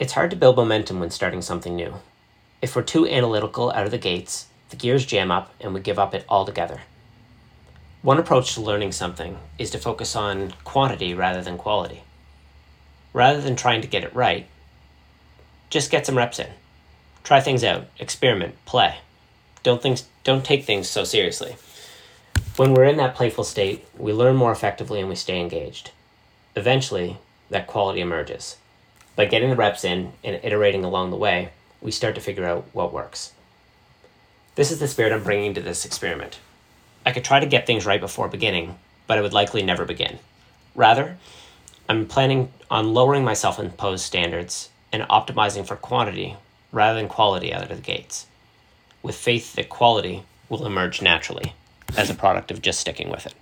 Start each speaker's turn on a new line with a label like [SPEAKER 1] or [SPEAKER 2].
[SPEAKER 1] It's hard to build momentum when starting something new. If we're too analytical out of the gates, the gears jam up and we give up it altogether. One approach to learning something is to focus on quantity rather than quality. Rather than trying to get it right, just get some reps in. Try things out, experiment, play. Don't think, don't take things so seriously. When we're in that playful state, we learn more effectively and we stay engaged. Eventually, that quality emerges. By getting the reps in and iterating along the way, we start to figure out what works. This is the spirit I'm bringing to this experiment. I could try to get things right before beginning, but I would likely never begin. Rather, I'm planning on lowering my self imposed standards and optimizing for quantity rather than quality out of the gates, with faith that quality will emerge naturally as a product of just sticking with it.